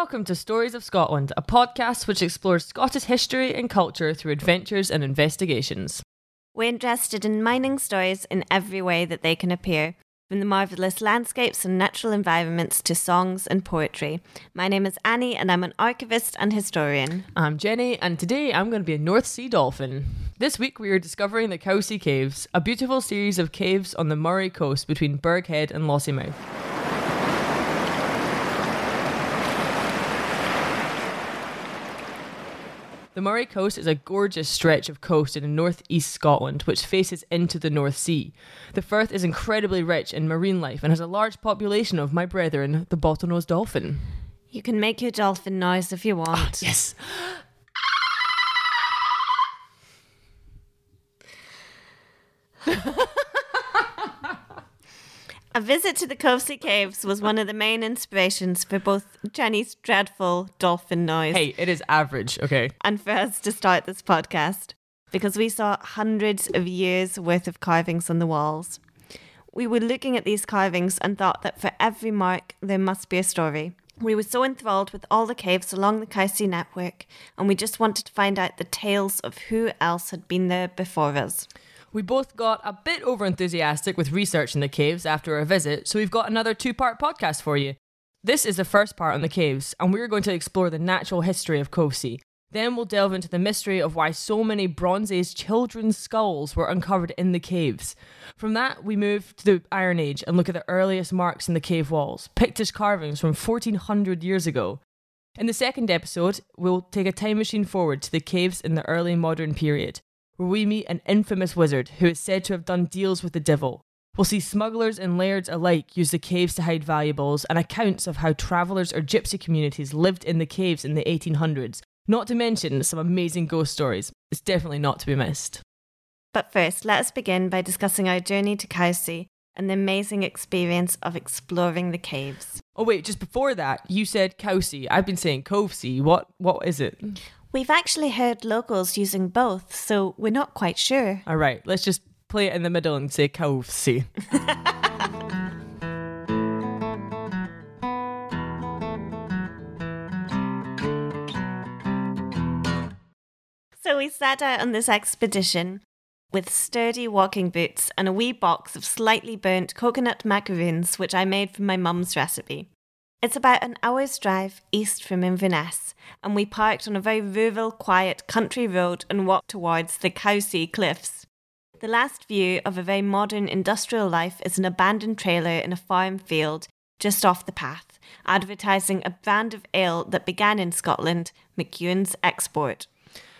Welcome to Stories of Scotland, a podcast which explores Scottish history and culture through adventures and investigations. We're interested in mining stories in every way that they can appear, from the marvellous landscapes and natural environments to songs and poetry. My name is Annie, and I'm an archivist and historian. I'm Jenny, and today I'm going to be a North Sea dolphin. This week we are discovering the Covesea Caves, a beautiful series of caves on the Moray coast between Burghead and Lossiemouth. The Moray Coast is a gorgeous stretch of coast in northeast Scotland, which faces into the North Sea. The firth is incredibly rich in marine life and has a large population of my brethren, the bottlenose dolphin. You can make your dolphin noise if you ah, want. Yes. A visit to the Covesea Caves was one of the main inspirations for both Jenny's dreadful dolphin noise Hey, it is average, okay? and for us to start this podcast because we saw hundreds of years worth of carvings on the walls. We were looking at these carvings and thought that for every mark there must be a story. We were so enthralled with all the caves along the Covesea network, and we just wanted to find out the tales of who else had been there before us. We both got a bit overenthusiastic with researching the caves after our visit, so we've got another two part podcast for you. This is the first part on the caves, and we're going to explore the natural history of Covesea. Then we'll delve into the mystery of why so many Bronze Age children's skulls were uncovered in the caves. From that, we move to the Iron Age and look at the earliest marks in the cave walls, Pictish carvings from 1400 years ago. In the second episode, we'll take a time machine forward to the caves in the early modern period, where we meet an infamous wizard who is said to have done deals with the devil. We'll see smugglers and lairds alike use the caves to hide valuables and accounts of how travellers or gypsy communities lived in the caves in the 1800s, not to mention some amazing ghost stories. It's definitely not to be missed. But first, let us begin by discussing our journey to Cowsey and the amazing experience of exploring the caves. Oh wait, just before that, you said Cowsey. I've been saying Covesey. What what is it? We've actually heard locals using both, so we're not quite sure. All right, let's just play it in the middle and say Covesey. So we set out on this expedition with sturdy walking boots and a wee box of slightly burnt coconut macaroons, which I made from my mum's recipe. It's about an hour's drive east from Inverness, and we parked on a very rural, quiet country road and walked towards the Covesea Cliffs. The last view of a very modern industrial life is an abandoned trailer in a farm field just off the path, advertising a brand of ale that began in Scotland, McEwan's Export.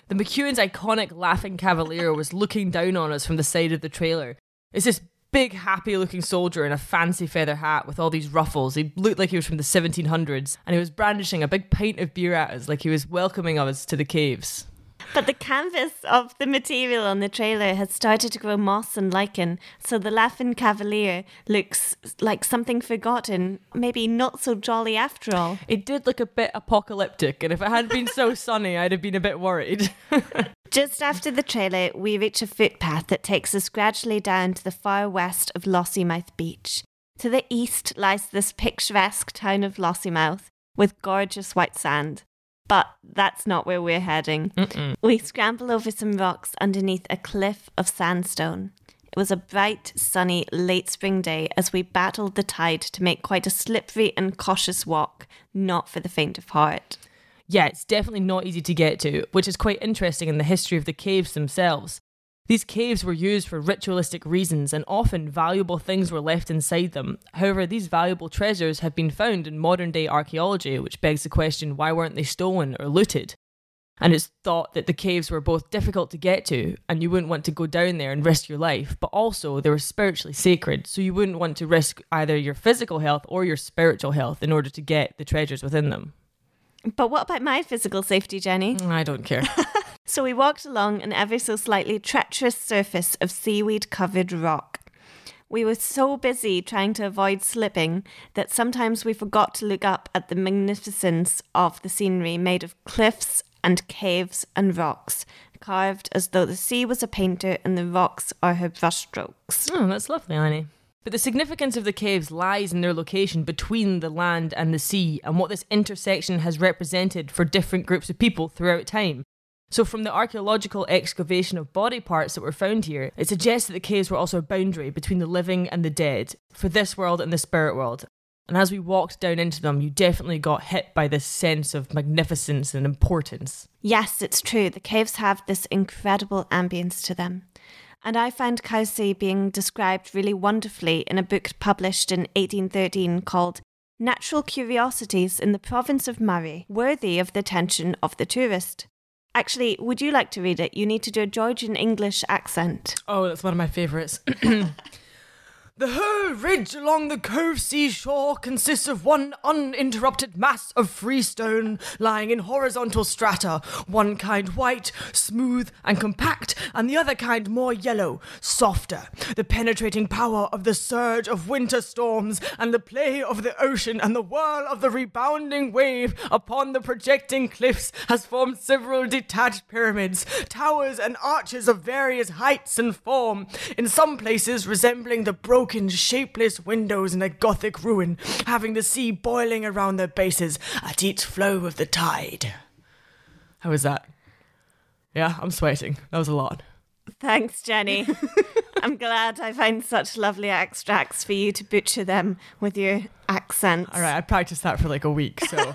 The McEwan's iconic laughing cavalier was looking down on us from the side of the trailer. It's this big, happy looking soldier in a fancy feather hat with all these ruffles. He looked like he was from the 1700s, and he was brandishing a big pint of beer at us like he was welcoming us to the caves. But the canvas of the material on the trailer has started to grow moss and lichen, so the Laughing Cavalier looks like something forgotten, maybe not so jolly after all. It did look a bit apocalyptic, and if it hadn't been so sunny, I'd have been a bit worried. Just after the trailer, we reach a footpath that takes us gradually down to the far west of Lossiemouth Beach. To the east lies this picturesque town of Lossiemouth with gorgeous white sand. but that's not where we're heading. Mm-mm. We scramble over some rocks underneath a cliff of sandstone. It was a bright, sunny, late spring day as we battled the tide to make quite a slippery and cautious walk, not for the faint of heart. Yeah, it's definitely not easy to get to, which is quite interesting in the history of the caves themselves. These caves were used for ritualistic reasons, and often valuable things were left inside them. However, these valuable treasures have been found in modern day archaeology, which begs the question why weren't they stolen or looted? And it's thought that the caves were both difficult to get to, and you wouldn't want to go down there and risk your life, but also they were spiritually sacred, so you wouldn't want to risk either your physical health or your spiritual health in order to get the treasures within them. But what about my physical safety, Jenny? I don't care. so we walked along an ever so slightly treacherous surface of seaweed covered rock. We were so busy trying to avoid slipping that sometimes we forgot to look up at the magnificence of the scenery made of cliffs and caves and rocks, carved as though the sea was a painter and the rocks are her brushstrokes. Oh, that's lovely, Annie. But the significance of the caves lies in their location between the land and the sea and what this intersection has represented for different groups of people throughout time. So, from the archaeological excavation of body parts that were found here, it suggests that the caves were also a boundary between the living and the dead, for this world and the spirit world. And as we walked down into them, you definitely got hit by this sense of magnificence and importance. Yes, it's true. The caves have this incredible ambience to them. And I found Covesea being described really wonderfully in a book published in 1813 called Natural Curiosities in the Province of Moray, worthy of the attention of the tourist. Actually, would you like to read it? You need to do a Georgian English accent. Oh, that's one of my favourites. The whole ridge along the Covesea shore consists of one uninterrupted mass of freestone lying in horizontal strata, one kind white, smooth, and compact, and the other kind more yellow, softer. The penetrating power of the surge of winter storms, and the play of the ocean, and the whirl of the rebounding wave upon the projecting cliffs has formed several detached pyramids, towers, and arches of various heights and form, in some places resembling the broken broken, shapeless windows in a Gothic ruin, having the sea boiling around their bases at each flow of the tide. How was that? Yeah, I'm sweating. That was a lot. Thanks, Jenny. I'm glad I find such lovely extracts for you to butcher them with your accents. All right, I practiced that for like a week, so.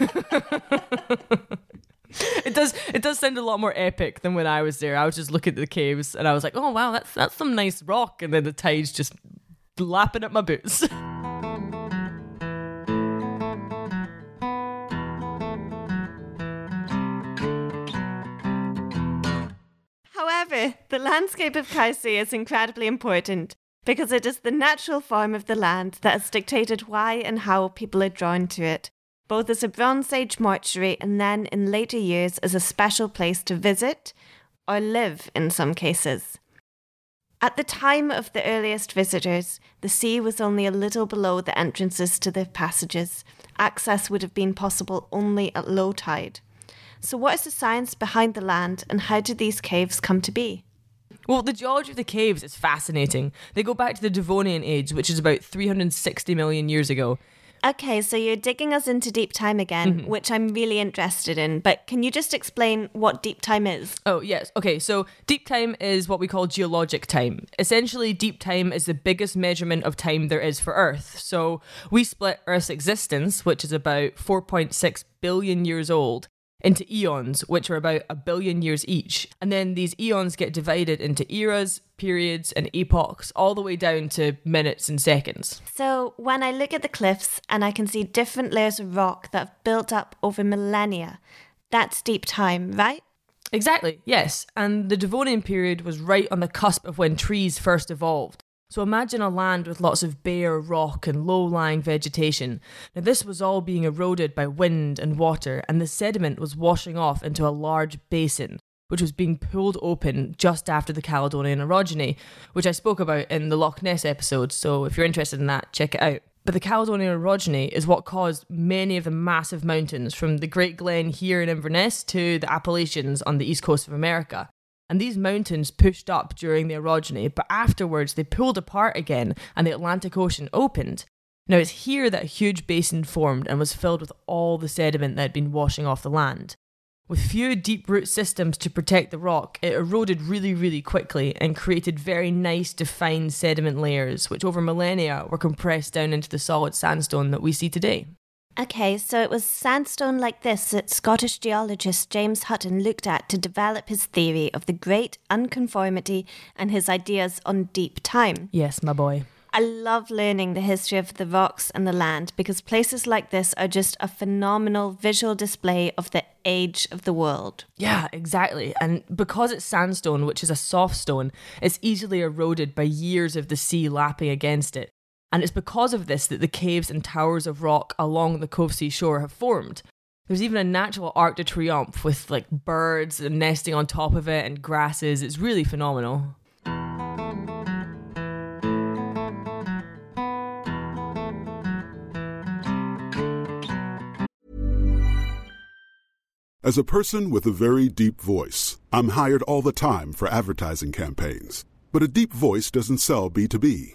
it does it does sound a lot more epic than when I was there. I was just looking at the caves and I was like, oh wow, that's that's some nice rock, and then the tide's just lapping at my boots. However, the landscape of Covesea is incredibly important because it is the natural form of the land that has dictated why and how people are drawn to it both as a Bronze Age mortuary and then in later years as a special place to visit or live in some cases. At the time of the earliest visitors, the sea was only a little below the entrances to the passages. Access would have been possible only at low tide. So, what is the science behind the land, and how did these caves come to be? Well, the geology of the caves is fascinating. They go back to the Devonian age, which is about 360 million years ago, Okay, so you're digging us into deep time again, mm-hmm. which I'm really interested in. But can you just explain what deep time is? Oh, yes. Okay, so deep time is what we call geologic time. Essentially, deep time is the biggest measurement of time there is for Earth. So we split Earth's existence, which is about 4.6 billion years old, into eons, which are about a billion years each. And then these eons get divided into eras, periods, and epochs, all the way down to minutes and seconds. So when I look at the cliffs and I can see different layers of rock that have built up over millennia, that's deep time, right? Exactly, yes. And the Devonian period was right on the cusp of when trees first evolved. So imagine a land with lots of bare rock and low lying vegetation. Now, this was all being eroded by wind and water, and the sediment was washing off into a large basin, which was being pulled open just after the Caledonian orogeny, which I spoke about in the Loch Ness episode. So if you're interested in that, check it out. But the Caledonian orogeny is what caused many of the massive mountains from the Great Glen here in Inverness to the Appalachians on the east coast of America. And these mountains pushed up during the orogeny, but afterwards they pulled apart again and the Atlantic Ocean opened. Now, it's here that a huge basin formed and was filled with all the sediment that had been washing off the land. With few deep root systems to protect the rock, it eroded really, really quickly and created very nice, defined sediment layers, which over millennia were compressed down into the solid sandstone that we see today. Okay, so it was sandstone like this that Scottish geologist James Hutton looked at to develop his theory of the great unconformity and his ideas on deep time. Yes, my boy. I love learning the history of the rocks and the land because places like this are just a phenomenal visual display of the age of the world. Yeah, exactly. And because it's sandstone, which is a soft stone, it's easily eroded by years of the sea lapping against it. And it's because of this that the caves and towers of rock along the Covesea shore have formed. There's even a natural Arc de Triomphe with like birds nesting on top of it and grasses. It's really phenomenal. As a person with a very deep voice, I'm hired all the time for advertising campaigns. But a deep voice doesn't sell B2B,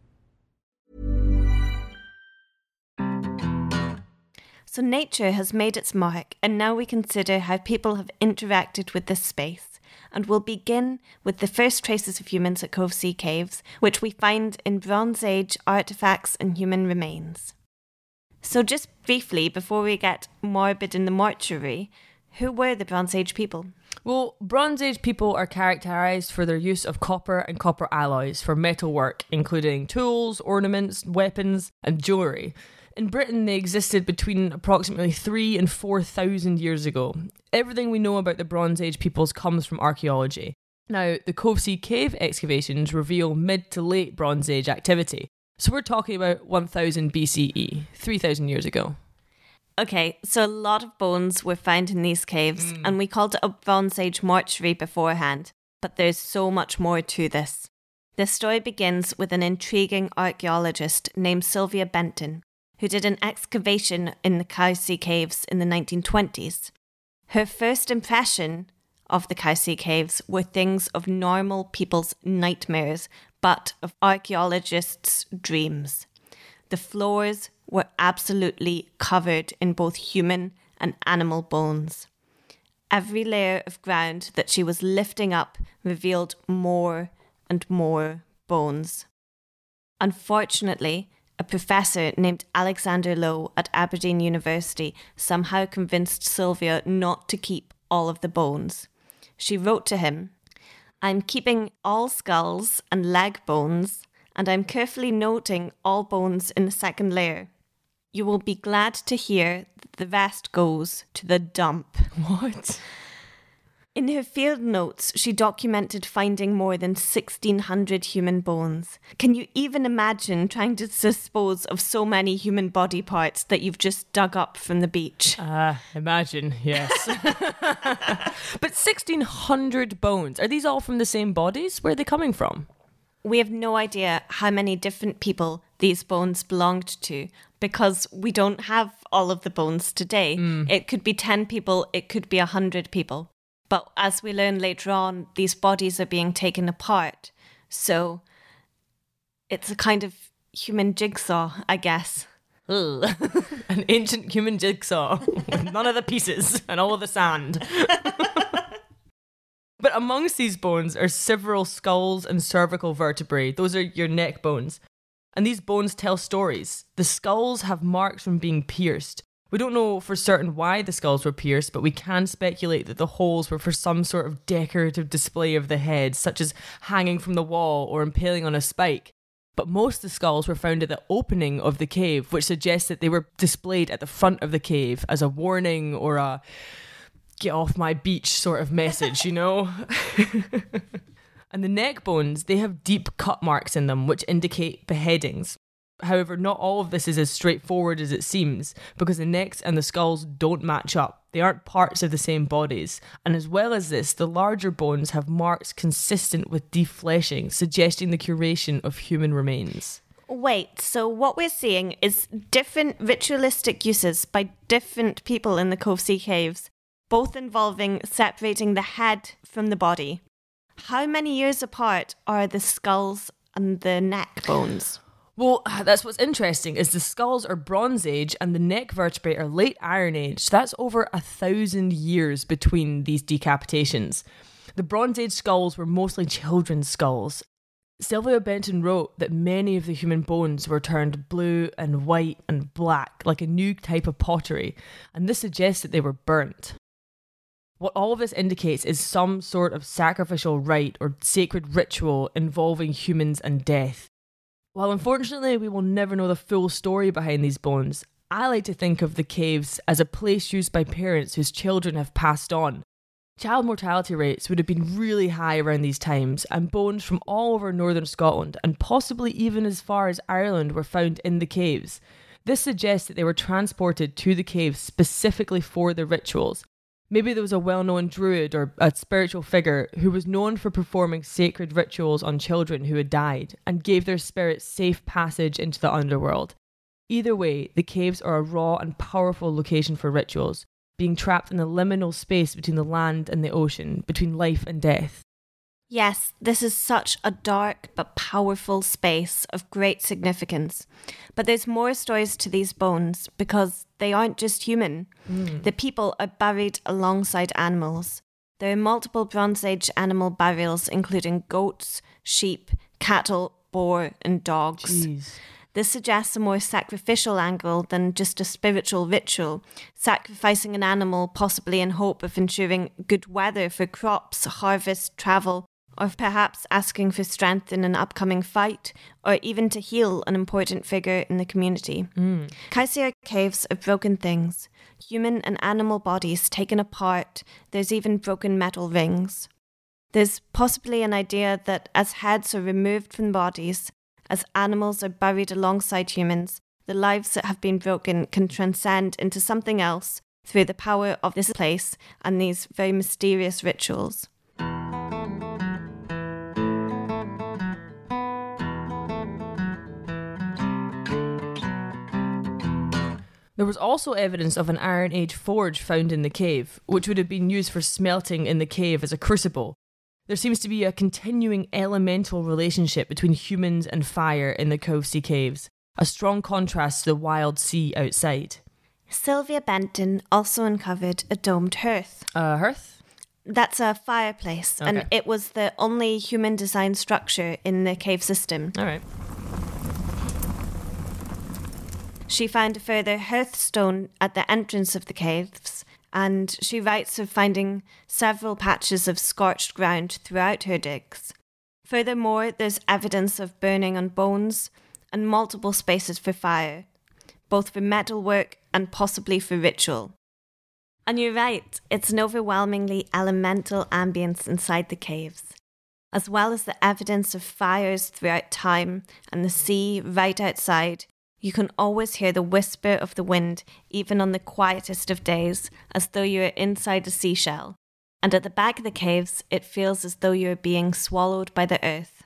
So nature has made its mark, and now we consider how people have interacted with this space. And we'll begin with the first traces of humans at Covesea Caves, which we find in Bronze Age artifacts and human remains. So, just briefly, before we get morbid in the mortuary, who were the Bronze Age people? Well, Bronze Age people are characterized for their use of copper and copper alloys for metalwork, including tools, ornaments, weapons, and jewellery. In Britain, they existed between approximately three and 4,000 years ago. Everything we know about the Bronze Age peoples comes from archaeology. Now, the Covesea cave excavations reveal mid to late Bronze Age activity. So we're talking about 1000 BCE, 3,000 years ago. Okay, so a lot of bones were found in these caves, mm. and we called it a Bronze Age mortuary beforehand, but there's so much more to this. The story begins with an intriguing archaeologist named Sylvia Benton, who did an excavation in the Covesea caves in the 1920s. Her first impression of the Covesea caves were things of normal people's nightmares, but of archaeologists' dreams. The floors were absolutely covered in both human and animal bones. Every layer of ground that she was lifting up revealed more and more bones. Unfortunately, a professor named Alexander Low at Aberdeen University somehow convinced Sylvia not to keep all of the bones. She wrote to him, I'm keeping all skulls and leg bones, and I'm carefully noting all bones in the second layer. You will be glad to hear that the rest goes to the dump. What? In her field notes, she documented finding more than 1,600 human bones. Can you even imagine trying to dispose of so many human body parts that you've just dug up from the beach? Uh, imagine, yes. but 1,600 bones. Are these all from the same bodies? Where are they coming from? We have no idea how many different people these bones belonged to because we don't have all of the bones today. It could be 10 people, it could be 100 people. But as we learn later on, these bodies are being taken apart. So it's a kind of human jigsaw, I guess. An ancient human jigsaw with none of the pieces and all of the sand. but amongst these bones are several skulls and cervical vertebrae. Those are your neck bones. And these bones tell stories. The skulls have marks from being pierced, We don't know for certain why the skulls were pierced, but we can speculate that the holes were for some sort of decorative display of the head, such as hanging from the wall or impaling on a spike. But most of the skulls were found at the opening of the cave, which suggests that they were displayed at the front of the cave as a warning or a get off my beach sort of message, you know? and the neck bones, they have deep cut marks in them, which indicate beheadings. However, not all of this is as straightforward as it seems, because the necks and the skulls don't match up. They aren't parts of the same bodies. And as well as this, the larger bones have marks consistent with defleshing, suggesting the curation of human remains. Wait, so what we're seeing is different ritualistic uses by different people in the Covesea caves, both involving separating the head from the body. How many years apart are the skulls and the neck bones? Well, that's what's interesting is the skulls are Bronze Age and the neck vertebrae are late Iron Age. So that's over a thousand years between these decapitations. The Bronze Age skulls were mostly children's skulls. Sylvia Benton wrote that many of the human bones were turned blue and white and black, like a new type of pottery, and this suggests that they were burnt. What all of this indicates is some sort of sacrificial rite or sacred ritual involving humans and death. While unfortunately we will never know the full story behind these bones, I like to think of the caves as a place used by parents whose children have passed on. Child mortality rates would have been really high around these times, and bones from all over northern Scotland and possibly even as far as Ireland were found in the caves. This suggests that they were transported to the caves specifically for the rituals, Maybe there was a well known druid or a spiritual figure who was known for performing sacred rituals on children who had died and gave their spirits safe passage into the underworld. Either way, the caves are a raw and powerful location for rituals, being trapped in the liminal space between the land and the ocean, between life and death. Yes, this is such a dark but powerful space of great significance. But there's more stories to these bones because they aren't just human. Mm. The people are buried alongside animals. There are multiple Bronze Age animal burials, including goats, sheep, cattle, boar, and dogs. Jeez. This suggests a more sacrificial angle than just a spiritual ritual, sacrificing an animal possibly in hope of ensuring good weather for crops, harvest, travel, or perhaps asking for strength in an upcoming fight, or even to heal an important figure in the community. Mm. Caves of broken things, human and animal bodies taken apart, there's even broken metal rings. There's possibly an idea that as heads are removed from bodies, as animals are buried alongside humans, the lives that have been broken can transcend into something else through the power of this place and these very mysterious rituals. There was also evidence of an Iron Age forge found in the cave, which would have been used for smelting in the cave as a crucible. There seems to be a continuing elemental relationship between humans and fire in the Covesea caves, a strong contrast to the wild sea outside. Sylvia Benton also uncovered a domed hearth. A hearth? That's a fireplace, okay. and it was the only human designed structure in the cave system. All right. She found a further hearthstone at the entrance of the caves, and she writes of finding several patches of scorched ground throughout her digs. Furthermore, there's evidence of burning on bones and multiple spaces for fire, both for metalwork and possibly for ritual. And you're right, it's an overwhelmingly elemental ambience inside the caves, as well as the evidence of fires throughout time and the sea right outside you can always hear the whisper of the wind, even on the quietest of days, as though you are inside a seashell. And at the back of the caves, it feels as though you are being swallowed by the earth.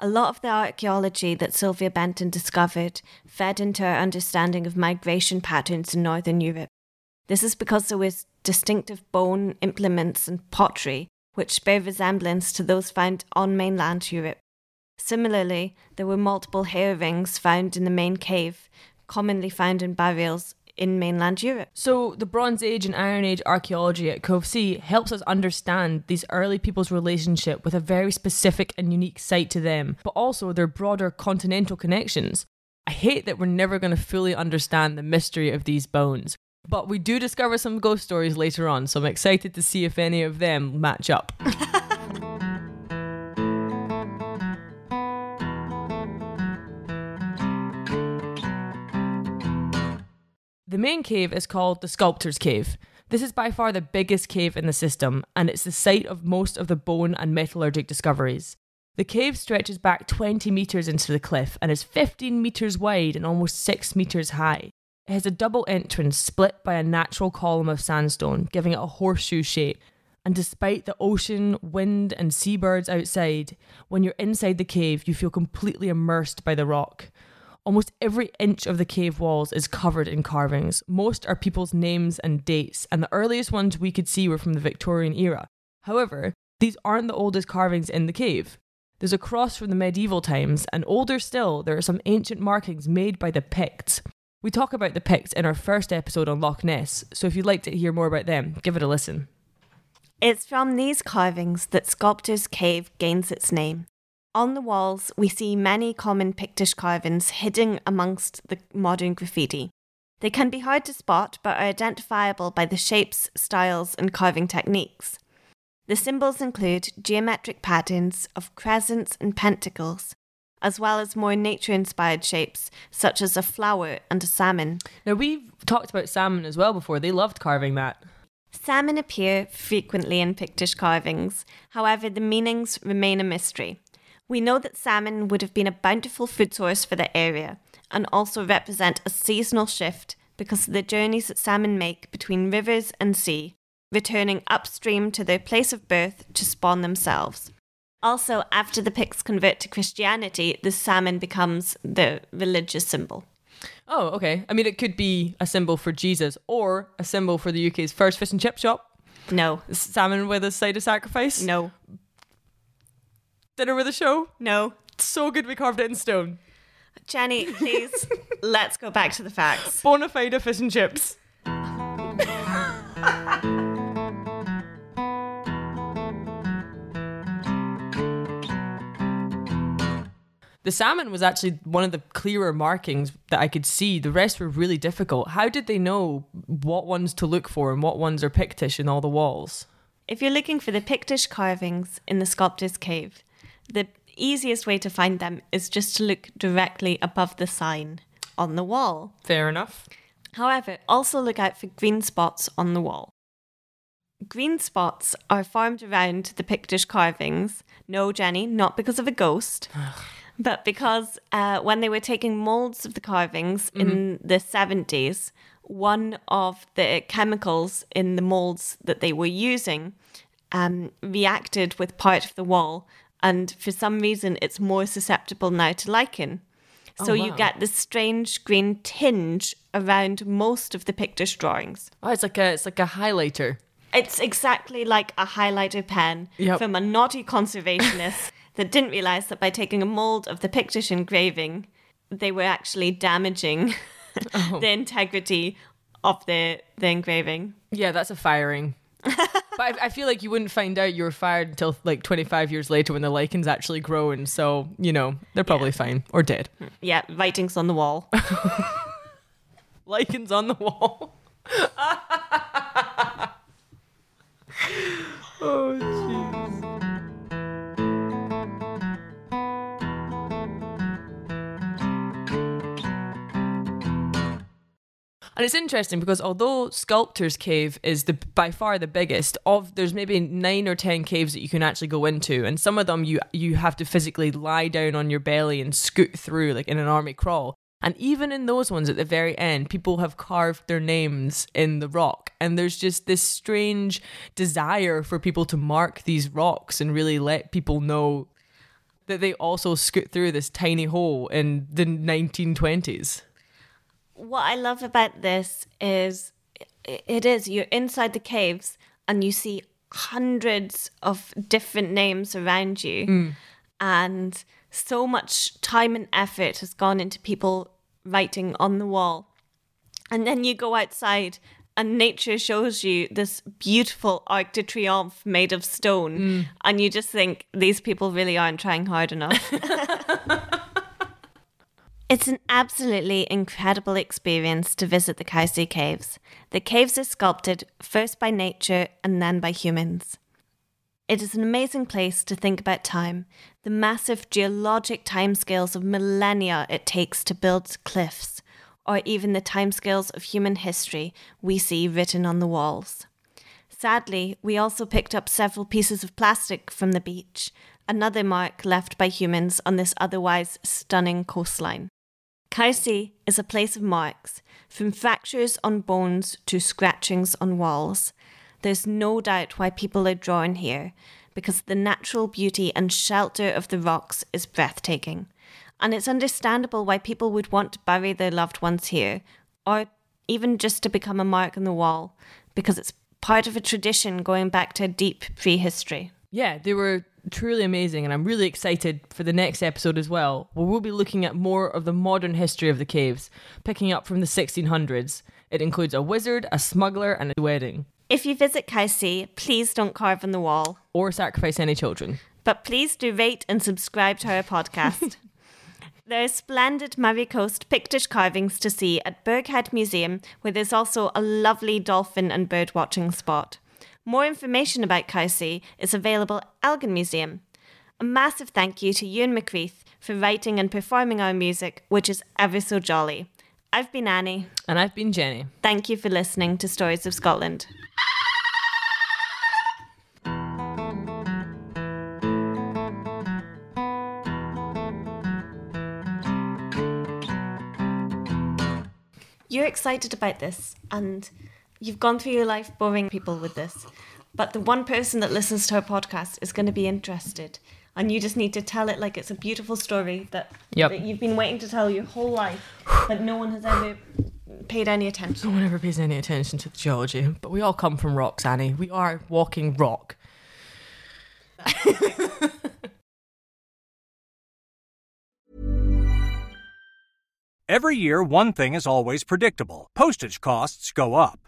A lot of the archaeology that Sylvia Benton discovered fed into her understanding of migration patterns in Northern Europe. This is because there was distinctive bone implements and pottery which bear resemblance to those found on mainland Europe. Similarly, there were multiple hair rings found in the main cave, commonly found in burials in mainland Europe. So, the Bronze Age and Iron Age archaeology at Covesea helps us understand these early people's relationship with a very specific and unique site to them, but also their broader continental connections. I hate that we're never going to fully understand the mystery of these bones. But we do discover some ghost stories later on, so I'm excited to see if any of them match up. main cave is called the Sculptor's Cave. This is by far the biggest cave in the system, and it's the site of most of the bone and metallurgic discoveries. The cave stretches back 20 metres into the cliff and is 15 metres wide and almost 6 metres high. It has a double entrance split by a natural column of sandstone, giving it a horseshoe shape. And despite the ocean, wind, and seabirds outside, when you're inside the cave, you feel completely immersed by the rock. Almost every inch of the cave walls is covered in carvings. Most are people's names and dates, and the earliest ones we could see were from the Victorian era. However, these aren't the oldest carvings in the cave. There's a cross from the medieval times, and older still, there are some ancient markings made by the Picts. We talk about the Picts in our first episode on Loch Ness, so if you'd like to hear more about them, give it a listen. It's from these carvings that Sculptor's Cave gains its name. On the walls, we see many common Pictish carvings hidden amongst the modern graffiti. They can be hard to spot but are identifiable by the shapes, styles, and carving techniques. The symbols include geometric patterns of crescents and pentacles, as well as more nature inspired shapes such as a flower and a salmon. Now, we've talked about salmon as well before, they loved carving that. Salmon appear frequently in Pictish carvings, however, the meanings remain a mystery. We know that salmon would have been a bountiful food source for the area and also represent a seasonal shift because of the journeys that salmon make between rivers and sea, returning upstream to their place of birth to spawn themselves. Also, after the Picts convert to Christianity, the salmon becomes the religious symbol. Oh, okay. I mean, it could be a symbol for Jesus or a symbol for the UK's first fish and chip shop. No. Salmon with a side of sacrifice. No. Dinner with a show. No. So good we carved it in stone. Jenny, please, let's go back to the facts. Bona fide fish and chips. The salmon was actually one of the clearer markings that I could see. The rest were really difficult. How did they know what ones to look for and what ones are Pictish in all the walls? If you're looking for the Pictish carvings in the sculptor's cave, the easiest way to find them is just to look directly above the sign on the wall. Fair enough. However, also look out for green spots on the wall. Green spots are formed around the Pictish carvings. No, Jenny, not because of a ghost, but because uh, when they were taking molds of the carvings in the 70s, one of the chemicals in the molds that they were using um, reacted with part of the wall, and for some reason, it's more susceptible now to lichen. Oh, so you wow. get this strange green tinge around most of the Pictish drawings. Oh, it's like a it's like a highlighter. It's exactly like a highlighter pen Yep. from a naughty conservationist that didn't realize that by taking a mold of the Pictish engraving, they were actually damaging Oh. the integrity of the the engraving. Yeah, that's a firing. but I, I feel like you wouldn't find out you were fired until like 25 years later when the lichens actually grown. So, you know, they're probably fine or dead. Yeah, writings on the wall. Lichens on the wall. oh, jeez. And it's interesting because although Sculptor's Cave is the by far the biggest of there's maybe 9 or 10 caves that you can actually go into and some of them you you have to physically lie down on your belly and scoot through like in an army crawl. And even in those ones at the very end, people have carved their names in the rock. And there's just this strange desire for people to mark these rocks and really let people know that they also scoot through this tiny hole in the 1920s. What I love about this is it is you're inside the caves and you see hundreds of different names around you. Mm. And so much time and effort has gone into people writing on the wall. And then you go outside and nature shows you this beautiful arc de triomphe made of stone. Mm. And you just think these people really aren't trying hard enough It's an absolutely incredible experience to visit the Covesea Caves. The caves are sculpted first by nature and then by humans. It is an amazing place to think about time, the massive geologic timescales of millennia it takes to build cliffs, or even the timescales of human history we see written on the walls. Sadly, we also picked up several pieces of plastic from the beach, another mark left by humans on this otherwise stunning coastline. Covesea is a place of marks, from fractures on bones to scratchings on walls. There's no doubt why people are drawn here, because the natural beauty and shelter of the rocks is breathtaking. And it's understandable why people would want to bury their loved ones here, or even just to become a mark on the wall, because it's part of a tradition going back to a deep prehistory. Yeah, they were truly amazing, and I'm really excited for the next episode as well, where we'll be looking at more of the modern history of the caves, picking up from the 1600s. It includes a wizard, a smuggler, and a wedding. If you visit Covesea, please don't carve on the wall. Or sacrifice any children. But please do rate and subscribe to our podcast. there are splendid Moray Coast pictish carvings to see at Burghead Museum, where there's also a lovely dolphin and bird watching spot. More information about Covesea is available at Elgin Museum. A massive thank you to Ewan McCreath for writing and performing our music, which is ever so jolly. I've been Annie. And I've been Jenny. Thank you for listening to Stories of Scotland. You're excited about this, and you've gone through your life boring people with this, but the one person that listens to our podcast is going to be interested. And you just need to tell it like it's a beautiful story that, Yep. that you've been waiting to tell your whole life, but no one has ever paid any attention. No one ever pays any attention to the geology, but we all come from rocks, Annie. We are walking rock. Every year, one thing is always predictable postage costs go up.